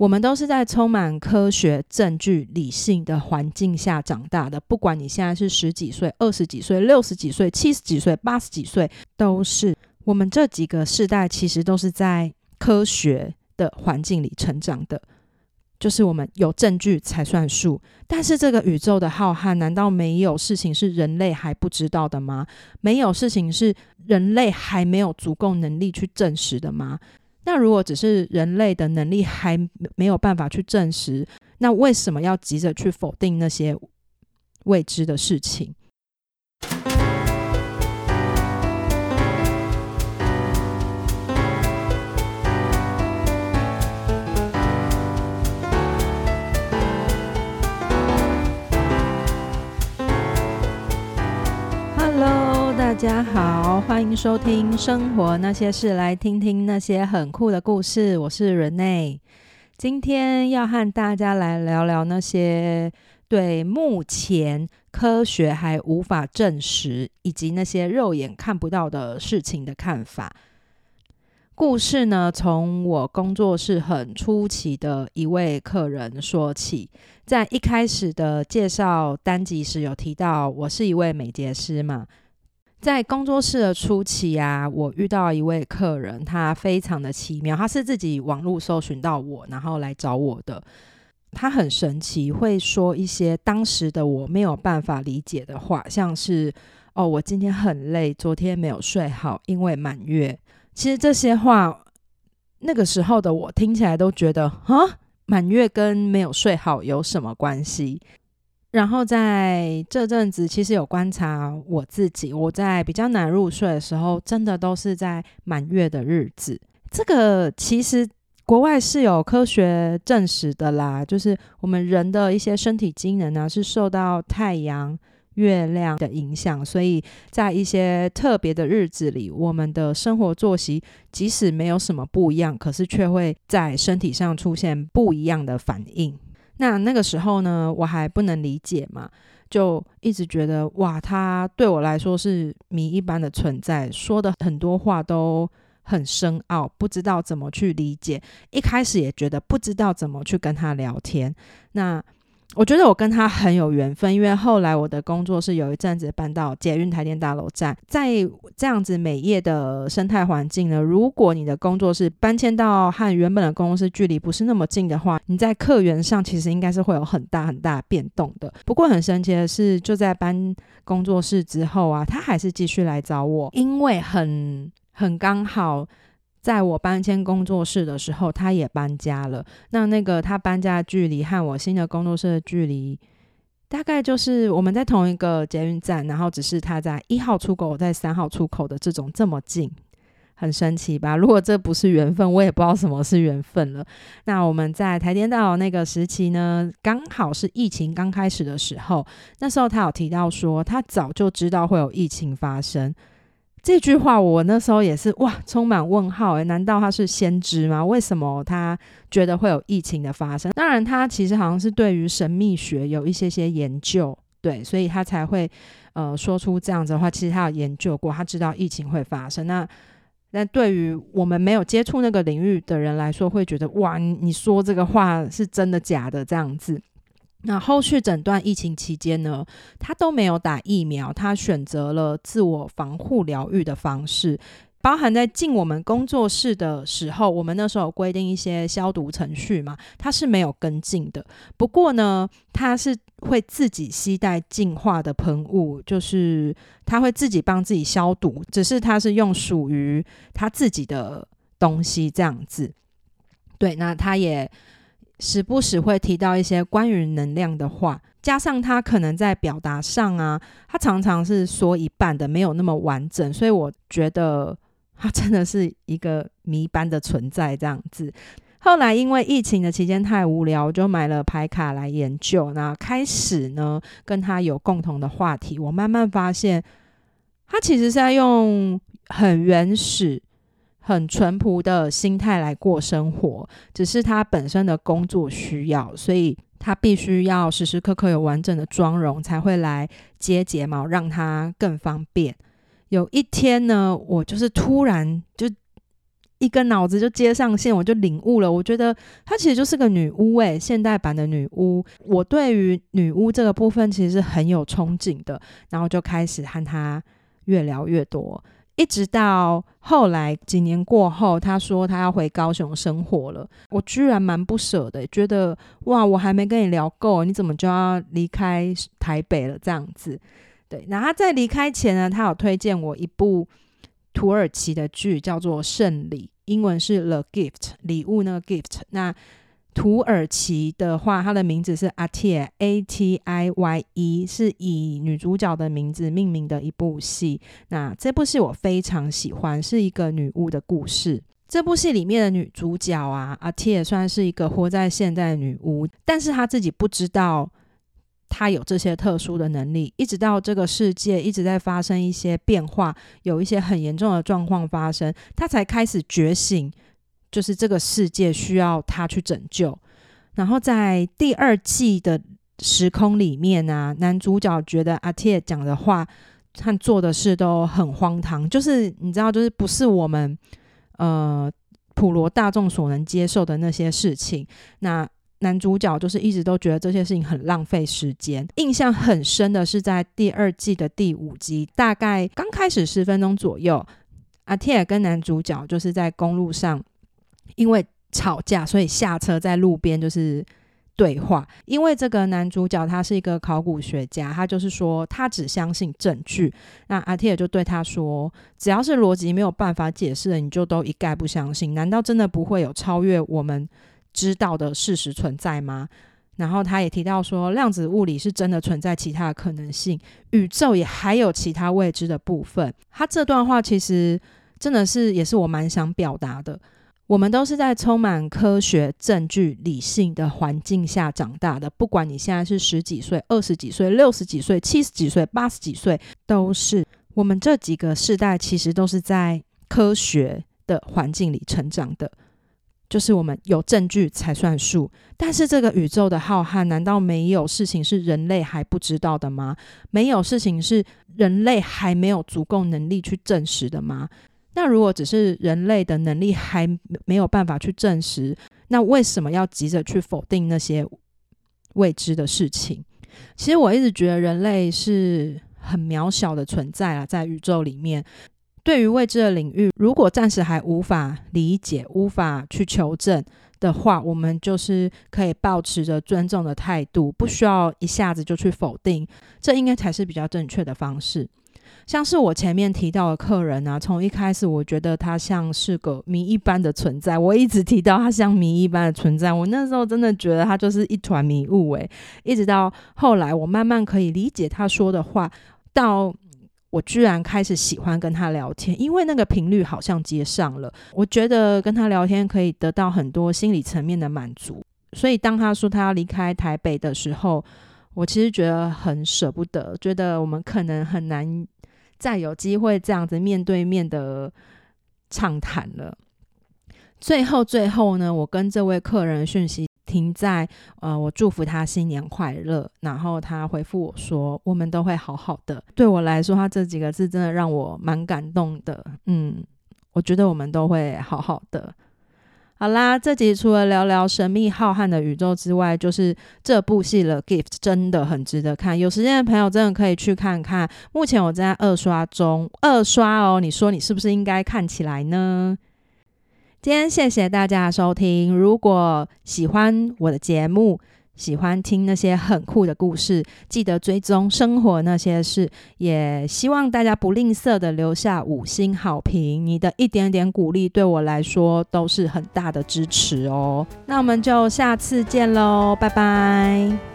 我们都是在充满科学证据、理性的环境下长大的。不管你现在是十几岁、二十几岁、六十几岁、七十几岁、八十几岁，都是我们这几个世代其实都是在科学的环境里成长的。就是我们有证据才算数。但是这个宇宙的浩瀚，难道没有事情是人类还不知道的吗？没有事情是人类还没有足够能力去证实的吗？那如果只是人类的能力还没有办法去证实，那为什么要急着去否定那些未知的事情？家好，欢迎收听《生活那些事》，来听听那些很酷的故事。我是 Rene，今天要和大家来聊聊那些对目前科学还无法证实，以及那些肉眼看不到的事情的看法。故事呢，从我工作室很出奇的一位客人说起。在一开始的介绍单集时，有提到我是一位美睫师嘛。在工作室的初期啊，我遇到一位客人，他非常的奇妙，他是自己网络搜寻到我，然后来找我的。他很神奇，会说一些当时的我没有办法理解的话，像是“哦，我今天很累，昨天没有睡好，因为满月。”其实这些话，那个时候的我听起来都觉得啊，满月跟没有睡好有什么关系？然后在这阵子，其实有观察我自己，我在比较难入睡的时候，真的都是在满月的日子。这个其实国外是有科学证实的啦，就是我们人的一些身体机能呢，是受到太阳、月亮的影响，所以在一些特别的日子里，我们的生活作息即使没有什么不一样，可是却会在身体上出现不一样的反应。那那个时候呢，我还不能理解嘛，就一直觉得哇，他对我来说是谜一般的存在，说的很多话都很深奥，不知道怎么去理解。一开始也觉得不知道怎么去跟他聊天。那我觉得我跟他很有缘分，因为后来我的工作室有一阵子搬到捷运台电大楼站，在这样子美业的生态环境呢，如果你的工作室搬迁到和原本的公司距离不是那么近的话，你在客源上其实应该是会有很大很大变动的。不过很神奇的是，就在搬工作室之后啊，他还是继续来找我，因为很很刚好。在我搬迁工作室的时候，他也搬家了。那那个他搬家的距离和我新的工作室的距离，大概就是我们在同一个捷运站，然后只是他在一号出口，我在三号出口的这种这么近，很神奇吧？如果这不是缘分，我也不知道什么是缘分了。那我们在台电道那个时期呢，刚好是疫情刚开始的时候，那时候他有提到说，他早就知道会有疫情发生。这句话我那时候也是哇，充满问号诶，难道他是先知吗？为什么他觉得会有疫情的发生？当然，他其实好像是对于神秘学有一些些研究，对，所以他才会呃说出这样子的话。其实他有研究过，他知道疫情会发生。那那对于我们没有接触那个领域的人来说，会觉得哇，你说这个话是真的假的这样子。那后续诊断疫情期间呢，他都没有打疫苗，他选择了自我防护疗愈的方式，包含在进我们工作室的时候，我们那时候有规定一些消毒程序嘛，他是没有跟进的。不过呢，他是会自己携带净化的喷雾，就是他会自己帮自己消毒，只是他是用属于他自己的东西这样子。对，那他也。时不时会提到一些关于能量的话，加上他可能在表达上啊，他常常是说一半的，没有那么完整，所以我觉得他真的是一个谜般的存在这样子。后来因为疫情的期间太无聊，就买了牌卡来研究，那开始呢跟他有共同的话题，我慢慢发现他其实是在用很原始。很淳朴的心态来过生活，只是他本身的工作需要，所以他必须要时时刻刻有完整的妆容才会来接睫毛，让他更方便。有一天呢，我就是突然就一个脑子就接上线，我就领悟了。我觉得她其实就是个女巫，诶，现代版的女巫。我对于女巫这个部分其实是很有憧憬的，然后就开始和她越聊越多，一直到后来几年过后，他说他要回高雄生活了。我居然蛮不舍的，觉得哇，我还没跟你聊够，你怎么就要离开台北了？这样子，对。那他在离开前呢，他有推荐我一部。土耳其的剧叫做《胜利》，英文是 The Gift，礼物那个 gift。那土耳其的话，它的名字是 atatiye 是以女主角的名字命名的一部戏。那这部戏我非常喜欢，是一个女巫的故事。这部戏里面的女主角啊，Atiye 算是一个活在现代的女巫，但是她自己不知道。他有这些特殊的能力，一直到这个世界一直在发生一些变化，有一些很严重的状况发生，他才开始觉醒，就是这个世界需要他去拯救。然后在第二季的时空里面呢，男主角觉得阿铁讲的话和做的事都很荒唐，就是你知道，就是不是我们呃普罗大众所能接受的那些事情。那男主角就是一直都觉得这些事情很浪费时间。印象很深的是在第二季的第五集，大概刚开始十分钟左右，阿铁跟男主角就是在公路上因为吵架，所以下车在路边就是对话。因为这个男主角他是一个考古学家，他就是说他只相信证据。那阿提尔就对他说：“只要是逻辑没有办法解释的，你就都一概不相信。难道真的不会有超越我们？”知道的事实存在吗？然后他也提到说，量子物理是真的存在其他的可能性，宇宙也还有其他未知的部分。他这段话其实真的是也是我蛮想表达的。我们都是在充满科学证据、理性的环境下长大的，不管你现在是十几岁、二十几岁、六十几岁、七十几岁、八十几岁，都是我们这几个世代其实都是在科学的环境里成长的。就是我们有证据才算数，但是这个宇宙的浩瀚，难道没有事情是人类还不知道的吗？没有事情是人类还没有足够能力去证实的吗？那如果只是人类的能力还没有办法去证实，那为什么要急着去否定那些未知的事情？其实我一直觉得人类是很渺小的存在啊，在宇宙里面。对于未知的领域，如果暂时还无法理解、无法去求证的话，我们就是可以保持着尊重的态度，不需要一下子就去否定，这应该才是比较正确的方式。像是我前面提到的客人啊，从一开始我觉得他像是个谜一般的存在，我一直提到他像谜一般的存在，我那时候真的觉得他就是一团迷雾诶，一直到后来我慢慢可以理解他说的话，到。我居然开始喜欢跟他聊天，因为那个频率好像接上了。我觉得跟他聊天可以得到很多心理层面的满足，所以当他说他要离开台北的时候，我其实觉得很舍不得，觉得我们可能很难再有机会这样子面对面的畅谈了。最后，最后呢，我跟这位客人讯息。停在呃，我祝福他新年快乐，然后他回复我说：“我们都会好好的。”对我来说，他这几个字真的让我蛮感动的。嗯，我觉得我们都会好好的。好啦，这集除了聊聊神秘浩瀚的宇宙之外，就是这部戏了。Gift 真的很值得看，有时间的朋友真的可以去看看。目前我正在二刷中，二刷哦。你说你是不是应该看起来呢？今天谢谢大家收听。如果喜欢我的节目，喜欢听那些很酷的故事，记得追踪生活那些事。也希望大家不吝啬的留下五星好评，你的一点点鼓励对我来说都是很大的支持哦。那我们就下次见喽，拜拜。